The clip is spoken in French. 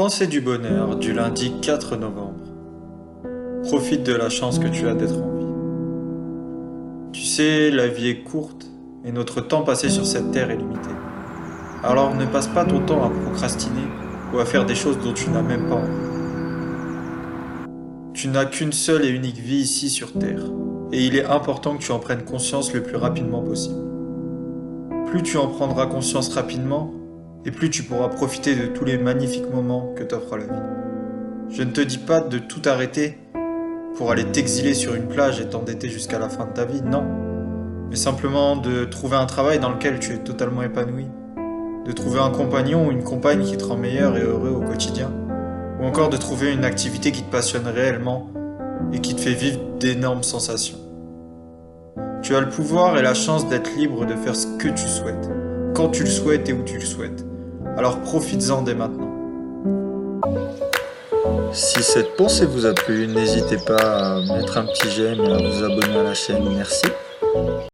Pensée du bonheur du lundi 4 novembre. Profite de la chance que tu as d'être en vie. Tu sais, la vie est courte et notre temps passé sur cette terre est limité. Alors ne passe pas ton temps à procrastiner ou à faire des choses dont tu n'as même pas envie. Tu n'as qu'une seule et unique vie ici sur Terre, et il est important que tu en prennes conscience le plus rapidement possible. Plus tu en prendras conscience rapidement, et plus tu pourras profiter de tous les magnifiques moments que t'offre la vie. Je ne te dis pas de tout arrêter pour aller t'exiler sur une plage et t'endetter jusqu'à la fin de ta vie, non. Mais simplement de trouver un travail dans lequel tu es totalement épanoui, de trouver un compagnon ou une compagne qui te rend meilleur et heureux au quotidien, ou encore de trouver une activité qui te passionne réellement et qui te fait vivre d'énormes sensations. Tu as le pouvoir et la chance d'être libre de faire ce que tu souhaites, quand tu le souhaites et où tu le souhaites. Alors profites-en dès maintenant. Si cette pensée vous a plu, n'hésitez pas à mettre un petit j'aime et à vous abonner à la chaîne. Merci.